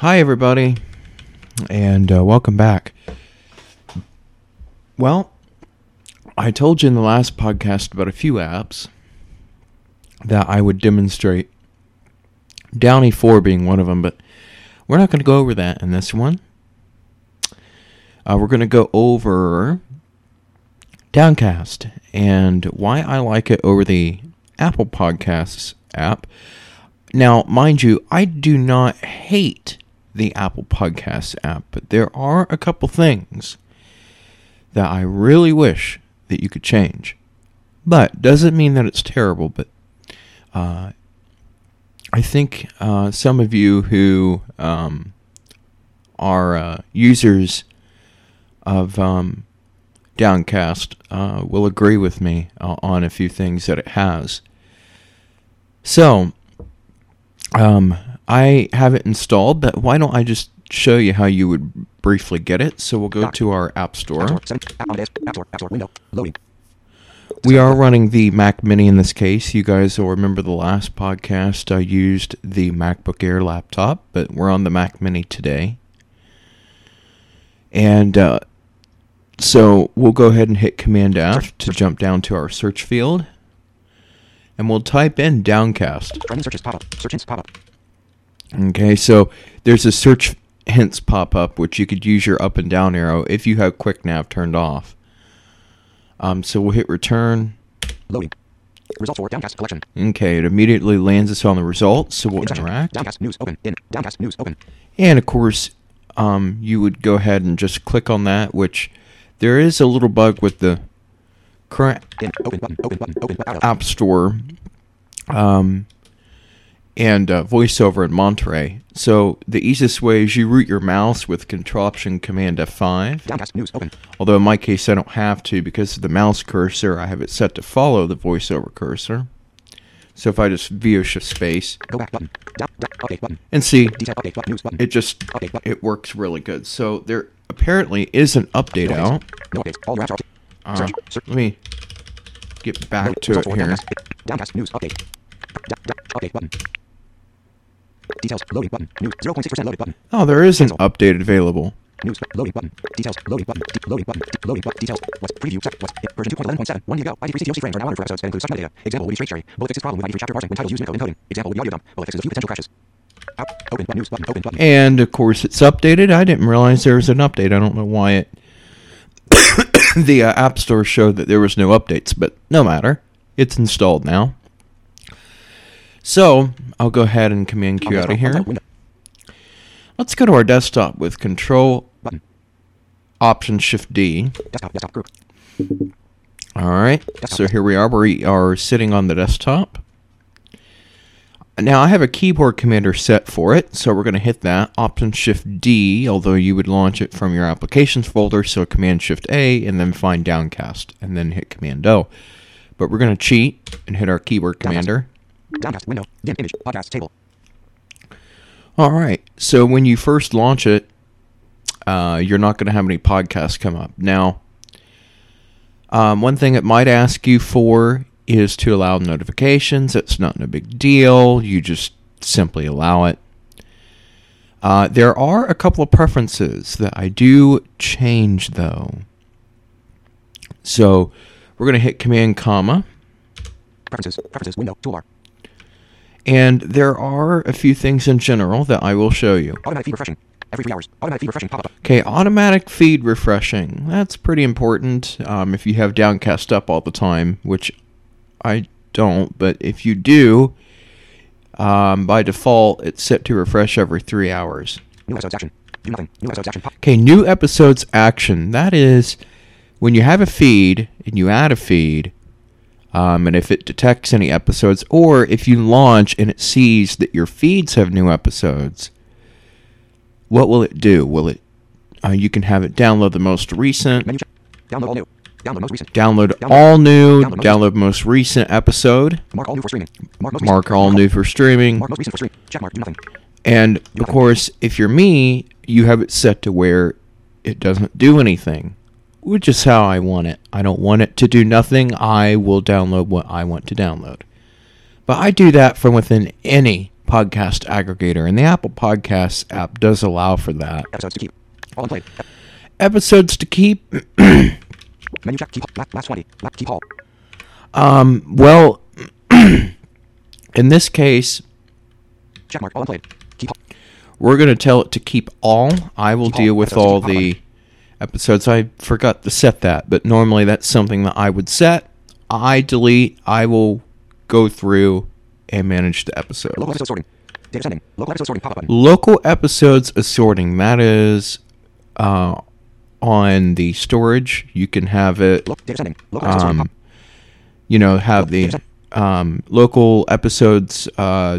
Hi, everybody, and uh, welcome back. Well, I told you in the last podcast about a few apps that I would demonstrate. Downie 4 being one of them, but we're not going to go over that in this one. Uh, we're going to go over Downcast and why I like it over the Apple Podcasts app. Now, mind you, I do not hate the Apple Podcasts app, but there are a couple things that I really wish that you could change. But doesn't mean that it's terrible, but uh, I think uh, some of you who um, are uh, users of um, Downcast uh, will agree with me uh, on a few things that it has. So, um, I have it installed, but why don't I just show you how you would briefly get it? So we'll go to our App Store. App Store, app on the desk, App Store, App Store, window, loading. We are running the Mac Mini in this case. You guys will remember the last podcast I used the MacBook Air laptop, but we're on the Mac Mini today. And uh, so we'll go ahead and hit Command F to jump down to our search field. And we'll type in Downcast. Trending searches pop up. Search pop up. Okay, so there's a search hints pop up, which you could use your up and down arrow if you have Quick Nav turned off. Um, so we'll hit return. Loading. Results for Downcast collection. Okay, it immediately lands us on the results, so we'll In section. interact. Downcast news open. In. Downcast news open. And of course, um, you would go ahead and just click on that, which there is a little bug with the current In. Open button. Open button. Open button. App Store um, and uh, VoiceOver in Monterey. So the easiest way is you route your mouse with Control Option Command F5. Downcast news open. Although in my case I don't have to because of the mouse cursor. I have it set to follow the VoiceOver cursor. So if I just VO Shift Space Go back button. Down. down update button. and see, Detail update button. News button. it just Update button. it works really good. So there apparently is an update No updates. out. No updates. All are. Uh, Search. Search. let me get back Load. to it here. Downcast. Downcast news update. Da, da, update button. Details. Loading button. News. 0.6% loaded button. Oh, there is an update available. News. Loading button. Details. Loading button. De- loading button. De- loading button. Details. What's preview? Set. What's it, version 2.11.7. One year ago. ID3 CTOC frames are now honored for episodes that include such metadata. Example: Woody Straight Cherry. Bullet fixes problem with ID3 chapter parsing when titles use Unicode encoding. Example: Woody audio dump. Bullet fixes a few potential crashes. Out. Open button. News button. Open button. And of course, it's updated. I didn't realize there was an update. I don't know why it. the uh, App Store showed that there was no updates, but no matter. It's installed now. So I'll go ahead and Command Q out of here. Let's go to our desktop with Control. Option Shift D. Desktop. Desktop group. All right. So here we are. We are sitting on the desktop. Now I have a keyboard commander set for it, so we're going to hit that Option Shift D. Although you would launch it from your applications folder, so Command Shift A, and then find Downcast, and then hit Command O. But we're going to cheat and hit our keyboard commander. Downcast. Window. Dim image. Podcast table. All right. So when you first launch it, uh, you're not going to have any podcasts come up. Now, um, one thing it might ask you for is to allow notifications. It's not a big deal. You just simply allow it. Uh, there are a couple of preferences that I do change though. So we're going to hit Command comma. Preferences. Preferences. Window. Toolbar. And there are a few things in general that I will show you. Automatic feed refreshing. Every three hours. Automatic feed refreshing. Okay, automatic feed refreshing. That's pretty important um, if you have Downcast up all the time, which I don't. But if you do, um, by default, it's set to refresh every three hours. New episodes action. Do nothing. New episodes action pop. Okay, new episodes action. That is when you have a feed and you add a feed, um, and if it detects any episodes, or if you launch and it sees that your feeds have new episodes, what will it do? Will it? Uh, you can have it download the most recent, Download all new. Download most recent. download Download- all new, download most- download most recent episode, Mark all new for streaming. Mark most mark all new for streaming, Mark most recent for streaming. Check mark. Do nothing. And of Nothing. course, if you're me, you have it set to where it doesn't do anything, which is how I want it. I don't want it to do nothing. I will download what I want to download. But I do that from within any podcast aggregator, and the Apple Podcasts app does allow for that. Episodes to keep. All unplayed. Episodes to keep. Menu check. Keep. Last, last 20. Last, keep all. Um, well, in this case, Check mark. All unplayed. Keep all. we're going to tell it to keep all. I will Keep deal with all keep all the episodes. I forgot to set that, but normally that's something that I would set. I delete. I will go through and manage the episode. Local episode sorting. Data sending. Local episode sorting pop-up button. Local episodes assorting. That is uh, on the storage. You can have it. Data sending. Local episode sorting Um, pop. you know, have the um, local episodes uh,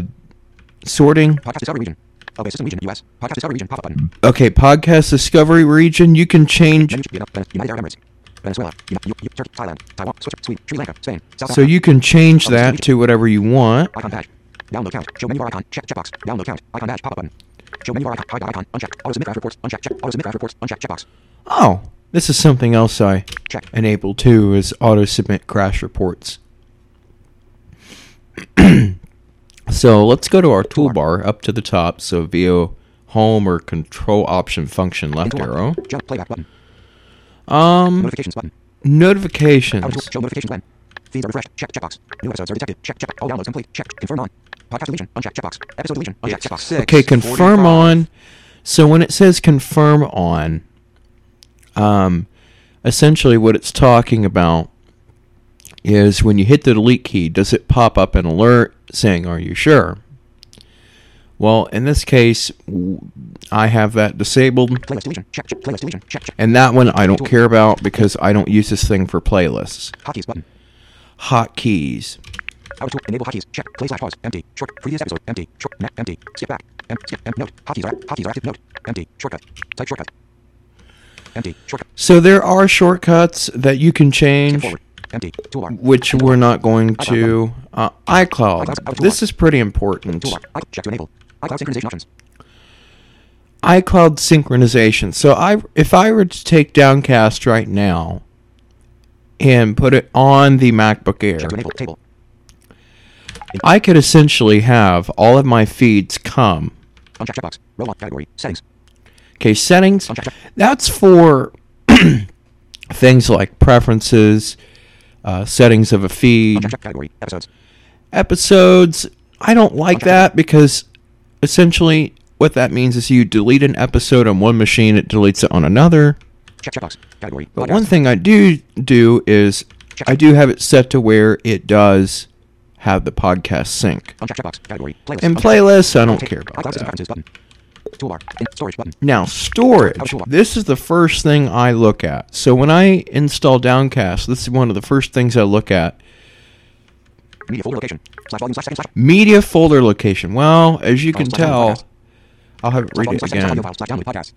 sorting. Podcast discovery region. Okay, system region. US. Podcast discovery region pop-up button. Okay, podcast discovery region. You can change. Menu Vietnam, Vene- United Arab Emirates. Venezuela. Turkey. Thailand. Taiwan. Switzerland. Sweden. Sri Lanka. Spain. South So Africa. you can change that to whatever you want. Icon badge. Download count. Show menu bar icon. Check checkbox. Download count. Icon badge pop-up button. Show menu bar icon. Hide icon. Uncheck. Auto submit draft reports. Uncheck. Check. Auto submit draft reports. Uncheck. Checkbox. Oh, this is something else I Check. enable too is auto submit crash reports. so let's go to our toolbar up to the top. So via home or control option function left arrow. Jump playback button. Um, Notifications button. notifications. Auto tool. Show notifications when. Feeds are refreshed. Check checkbox. New episodes are detected. Check check. All downloads complete. Check. Confirm on. Podcast deletion. Uncheck checkbox. Episode deletion. Uncheck It's checkbox. six. Okay, confirm 45. on. So when it says confirm on, um, essentially what it's talking about is when you hit the delete key, does it pop up an alert saying, "Are you sure?" Well, in this case, I have that disabled, Playlist deletion. Check. Playlist deletion. Check and that one I don't care about because I don't use this thing for playlists. Hotkeys button. Hotkeys. Auto tool. Enable hotkeys. Check. Play slash pause. Empty. Short. Previous episode. Empty. Short. Ne- empty. Skip back. Em- skip. Em- note. Hotkeys are hotkeys are active. Note. Empty. Shortcut. Type shortcut. Empty. Shortcut. So there are shortcuts that you can change. Forward. Empty. Toolbar. which we're not going to. Uh, iCloud. This is pretty important. I- check to enable. iCloud synchronization options. iCloud synchronization. So I, if I were to take Downcast right now and put it on the MacBook Air, Check to enable. Table. I could essentially have all of my feeds come. Uncheck checkbox. Row on category. Settings. Okay, settings. That's for things like preferences, uh, settings of a feed, check category. Episodes. episodes. I don't like that because essentially what that means is you delete an episode on one machine, it deletes it on another. Check checkbox. Category. But Podcast. one thing I do do is I do have it set to where it does have the podcast sync. Uncheck checkbox. Category. Playlist. And playlists, I don't care about that. Toolbar. Storage button. Now, storage. This is the first thing I look at. So when I install Downcast, this is one of the first things I look at. Media folder location. Slash volume slash second slash. Media folder location. Well, as you can tell. I'll have it read it slash second slash again. audio file slash download podcast.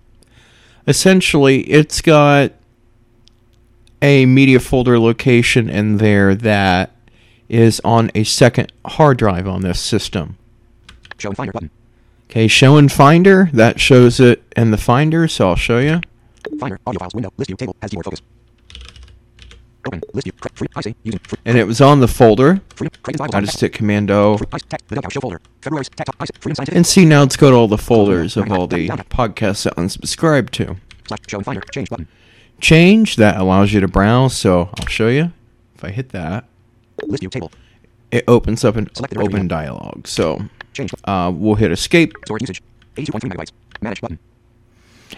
essentially it's got a media folder location in there that is on a second hard drive on this system. Show and finder button. Okay, show in Finder, that shows it in the Finder, so I'll show you. Finder. Audio files window. List view table. Has keyword focus. Open. List view. Free. I see. Using. Free. And it was on the folder. Bible. I just hit Command O. Free. Tech. The Show folder. February's Tech Talk. Ice. Freedom Scientific. And see now it's got all the folders of all the podcasts that I'm subscribed to. Slash show and finder. Change button. Change, that allows you to browse, so I'll show you. If I hit that, List view table. it opens up an Select the directory open dialog. So Change. uh, we'll hit escape. Storage usage. 82.3 megabytes. Manage button.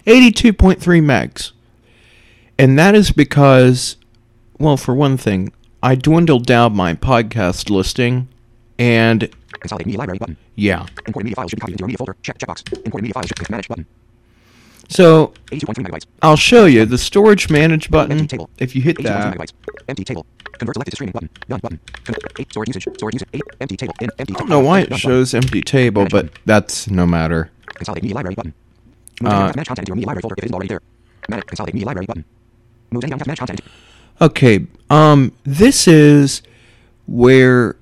82.3 megs. And that is because, well, for one thing, I dwindled down my podcast listing, and Consolidate media library button. yeah. Imported media files should be copied into your media folder. Check checkbox. Imported media files should be managed button. So I'll show you the storage manage button. If you hit that. Empty table. Convert selected to streaming button. Done button. Eight storage usage. Storage usage. Eight. Empty table. In empty. I don't know why it shows empty table, but that's no matter. Consolidate media library button. Uh, any content into your media library folder if it isn't already there. Consolidate media library button. Move any managed content. Okay, um, this is where,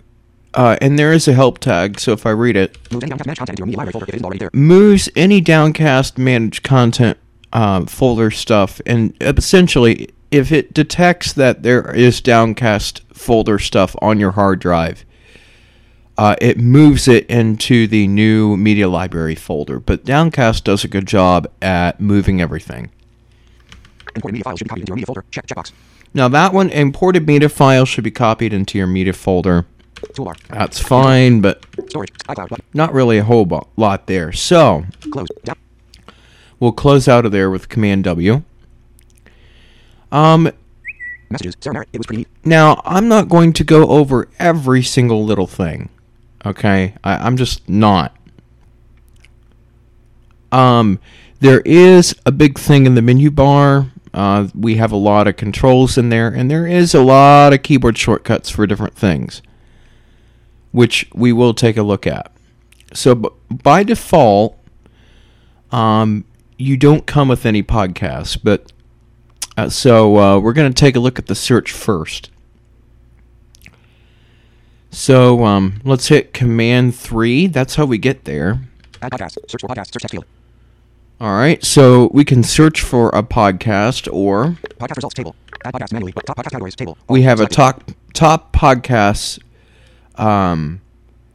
uh, and there is a help tag, so if I read it, Move any managed content into your media folder if it isn't already there. moves any downcast managed content uh, folder stuff, and essentially, if it detects that there is downcast folder stuff on your hard drive, uh, it moves it into the new media library folder. But Downcast does a good job at moving everything. Imported media files should be copied into your media folder. Check checkbox. Now that one, imported media file should be copied into your media folder. Toolbar. That's fine, but Storage. iCloud not really a whole lot there. So Close. Down. we'll close out of there with Command W. Um, Messages. Sarah. It was pretty neat. now I'm not going to go over every single little thing. Okay, I, I'm just not. Um, there is a big thing in the menu bar. Uh, we have a lot of controls in there, and there is a lot of keyboard shortcuts for different things, which we will take a look at. So, b- by default, um, you don't come with any podcasts, but uh, so uh, we're going to take a look at the search first. So um, let's hit Command three. That's how we get there. Podcast. Search for podcast. Search text field. All right, so we can search for a podcast, or Podcast results table. Add podcast manually. But top podcast categories table. we have a top top podcasts um,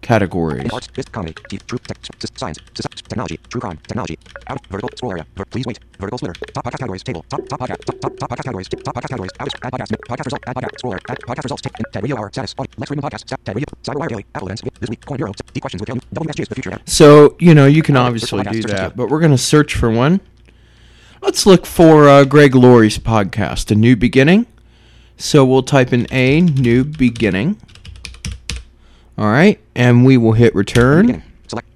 categories. Arts, comedy, tech, science, technology, true crime, technology, out, vertical, scroll area, please wait, vertical splitter, top podcast categories, table, top, top podcast, top, top, top podcast categories, top podcast categories, out, add podcast, podcast result, add podcast, scroll area, add podcast results, TED radio hour, status, audio, Lex Fridman podcast, TED radio, Cyberwire daily, Apple events, this week, coin bureau, deep questions with WSG is the future. So you know you can obviously do that, but we're going to search for one. Let's look for uh, Greg Laurie's podcast, A New Beginning. So we'll type in A New Beginning. All right, and we will hit return. Beginning, select,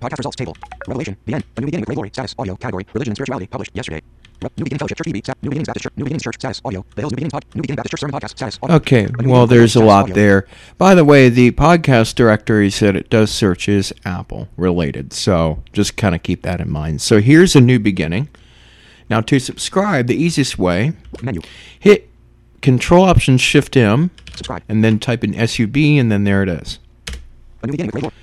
podcast results table, Revelation, the end, a new beginning with Greg Laurie, status, audio, category, religion and spirituality, published yesterday. New Beginning Fellowship, Church sta- New Beginnings Baptist Church, New Beginnings Church, status, audio, The Hills, New Beginnings Pod, New Beginnings Baptist Church Sermon Podcast, status, audio. Okay, well, Beginning there's a lot there. By the way, the podcast directory said it does search is Apple related, so just kind of keep that in mind. So here's a new beginning. Now to subscribe, the easiest way, Menu, hit Control Option Shift M, subscribe, and then type in SUB, and then there it is. A new beginning with Greg Laurie.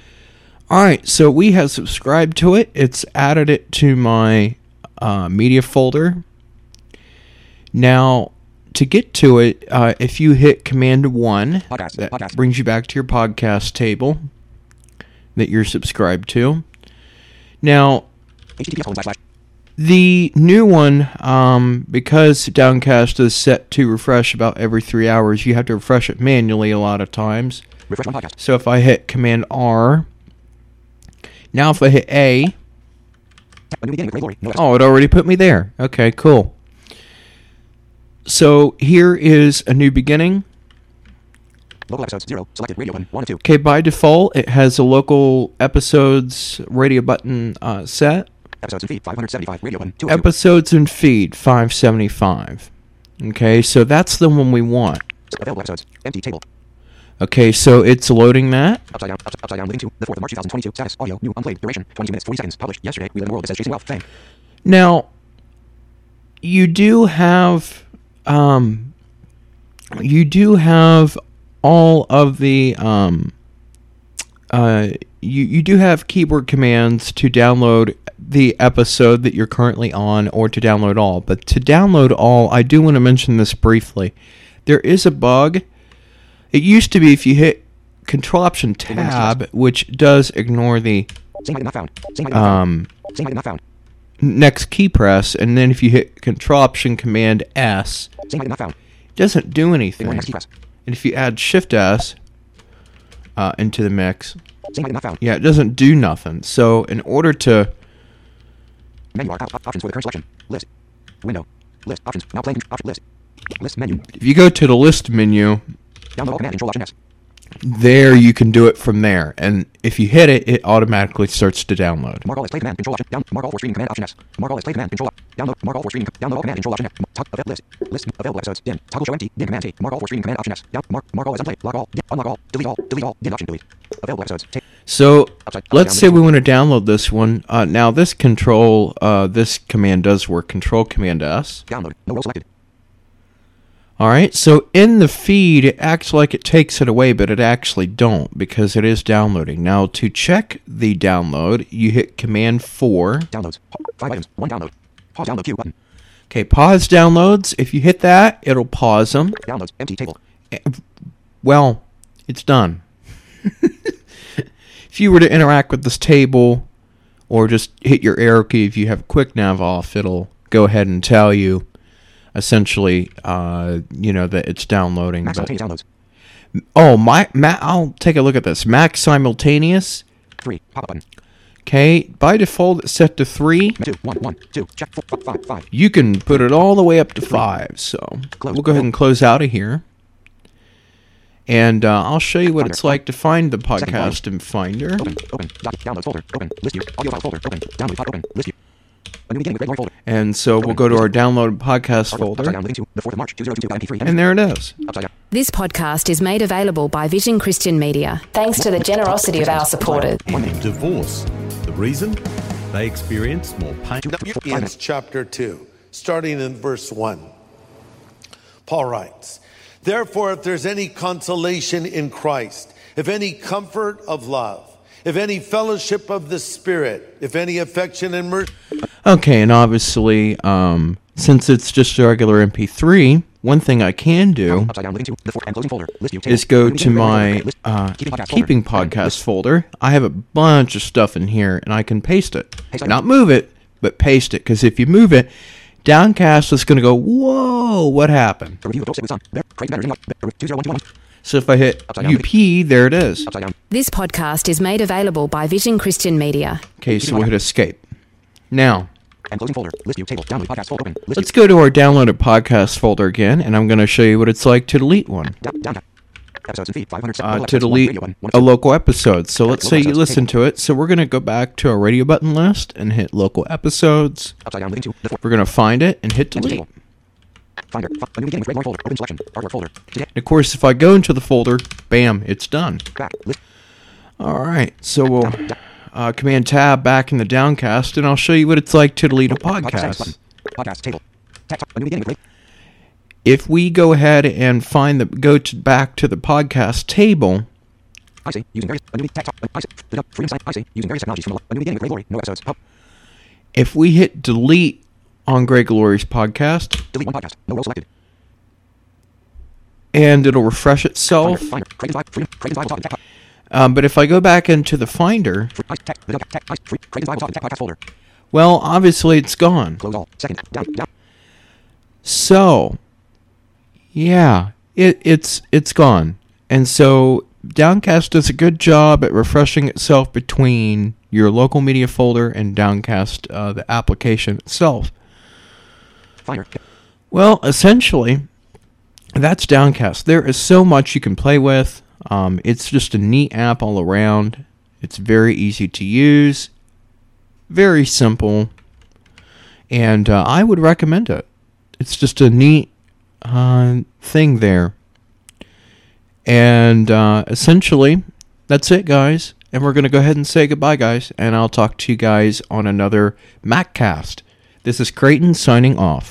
All right, so we have subscribed to it. It's added it to my uh, media folder. Now, to get to it, uh, if you hit Command 1, Podcast, that podcast. brings you back to your podcast table that you're subscribed to. Now, HTTPS colon slash slash. the new one, um, because Downcast is set to refresh about every three hours, you have to refresh it manually a lot of times. Refresh my podcast. So if I hit Command R, now if I hit A, A new beginning with Greg Laurie. No oh, it already put me there. Okay, cool. So here is a new beginning. Local episodes zero. Selected radio button one of two. Okay, by default, it has a local episodes radio button uh, set. Episodes and feed 575 radio button two. Episodes and feed 575. Okay, so that's the one we want. Available episodes. Empty table. Okay, so it's loading that. Upside down. Ups, upside down. Living two. The fourth of March 2022. Status. Audio. New. Unplayed. Duration. 22 minutes. 40 seconds. Published yesterday. We live in a world that says chasing wealth. Fame. Now, you do have, um, you do have all of the, um, uh, you you do have keyboard commands to download the episode that you're currently on, or to download all. But to download all, I do want to mention this briefly. There is a bug. It used to be if you hit Control Option Tab, which does ignore the Same item not found. Same item not found. um, Same item not found. next key press, and then if you hit Control Option Command S, Same item not found. it doesn't do anything. And next key press. if you add Shift S uh, into the mix, Same item not found. yeah, it doesn't do nothing. So in order to Menu bar. Op- op- options for the current selection. List. Window. List. Options. Now playing. Option. List. List menu. if you go to the list menu, Download all command control option S. there you can do it from there. And if you hit it, it automatically starts to download. Mark all as play command control option. Down. Mark all for streaming command option S. Mark all as play command control. Download. Mark all for streaming. Download all command control option S. Tog- avail- list. List. Available episodes. Dim. Toggle show empty. Dim command T. Mark all for streaming command option S. Down. Mark. Mark all as unplayed. Lock all. Dim. Unlock all. Delete all. Delete all. Dim option. Delete. Available episodes. T. So let's say we want to download this one. Uh, now this control, uh, this command does work. Control Command S. Download. No row selected. All right. So in the feed, it acts like it takes it away, but it actually don't because it is downloading. Now to check the download, you hit Command Four. Downloads. Five items. One download. Pause download queue button. Okay, pause downloads. If you hit that, it'll pause them. Downloads. Empty table. Eh, well, it's done. if you were to interact with this table, or just hit your arrow key if you have quick nav off, it'll go ahead and tell you essentially, uh, you know, that it's downloading. Max But, simultaneous downloads. oh, my, ma- I'll take a look at this. Max simultaneous. 3. Pop up button. Okay, by default it's set to three. 2. 1. 1. 2. Check. 4. 5. 5. You can put it all the way up to five. So Close. we'll go ahead and close out of here. And uh, I'll show you what Finder. it's like to find the podcast in Finder. Open. Open. Downloads folder. Open. List view. Audio file folder. Open. Download file. Open. List view. And so we'll go to our download podcast folder. down. Living to the 4th of March. 2022. MP3. And there it is. This podcast is made available by Vision Christian Media thanks to the generosity of our supporters. divorce. The reason? They experience more pain. Philippians chapter 2, starting in verse 1. Paul writes, Therefore, if there's any consolation in Christ, if any comfort of love, if any fellowship of the Spirit, if any affection and mercy, Okay, and obviously, um, since it's just a regular MP3, one thing I can do Upside down. Living to the 4th and closing folder. List view. Table. is go to beginning with Greg Laurie my uh, Keeping podcast folder. Open. podcast List- folder. I have a bunch of stuff in here, and I can. Paste it. Not move it, but paste it. Because if you move it, Downcast is going to go, "Whoa, what happened?" A review of Dope Sick with Son. Bear- Crazy Banner. Invite. Bear- 20121. So if I hit Upside down. UP, there it is. This podcast is made available by Vision Christian Media. Okay, so we'll hit escape. Now, And closing folder. List view. Table. Download podcast folder. Open. List let's view. go to our downloaded podcast folder again, and I'm going to show you what it's like to delete one. Down. Down. Episodes and feed. 500. uh, to episodes, one delete one a local episode. So let's say you episodes, listen to it. So we're going to go back to our radio button list and hit local episodes. Upside down. To the We're going to find it and hit delete. Finder. Fi- A new beginning with Greg Laurie folder. Open selection. Artwork folder. Today. And of course, if I go into the folder, bam, it's done. Back. List. All right. So we'll uh, command tab back in the downcast and I'll show you what it's like to delete a Podcast podcast. table. A new beginning with Greg. If we go ahead and find the go to back to the podcast table, I say using various a new text. I say the freedom sign. I say using various technologies from a new beginning with Greg Laurie. No episodes. Hub. if we hit delete on Greg Laurie's podcast Delete one podcast. No role selected. and it'll refresh itself. Finder. Craig's Bible. Freedom. Craig's Bible talking. Tech. Um, but if I go back into the Finder, Free, I, tech. The dub- tech. I, free, Craig's Bible talking. Tech podcast folder. well, obviously it's gone. Close all. Second. Down. Down. So, yeah, it, it's it's gone, and so Downcast does a good job at refreshing itself between your local media folder and Downcast, uh, the application itself. Finder. Well, essentially, that's Downcast. There is so much you can play with. Um, it's just a neat app all around. It's very easy to use, very simple, and uh, I would recommend it. It's just a neat uh, thing there. And uh, essentially, that's it, guys. And we're going to go ahead and say goodbye, guys. And I'll talk to you guys on another MacCast. This is Creighton signing off.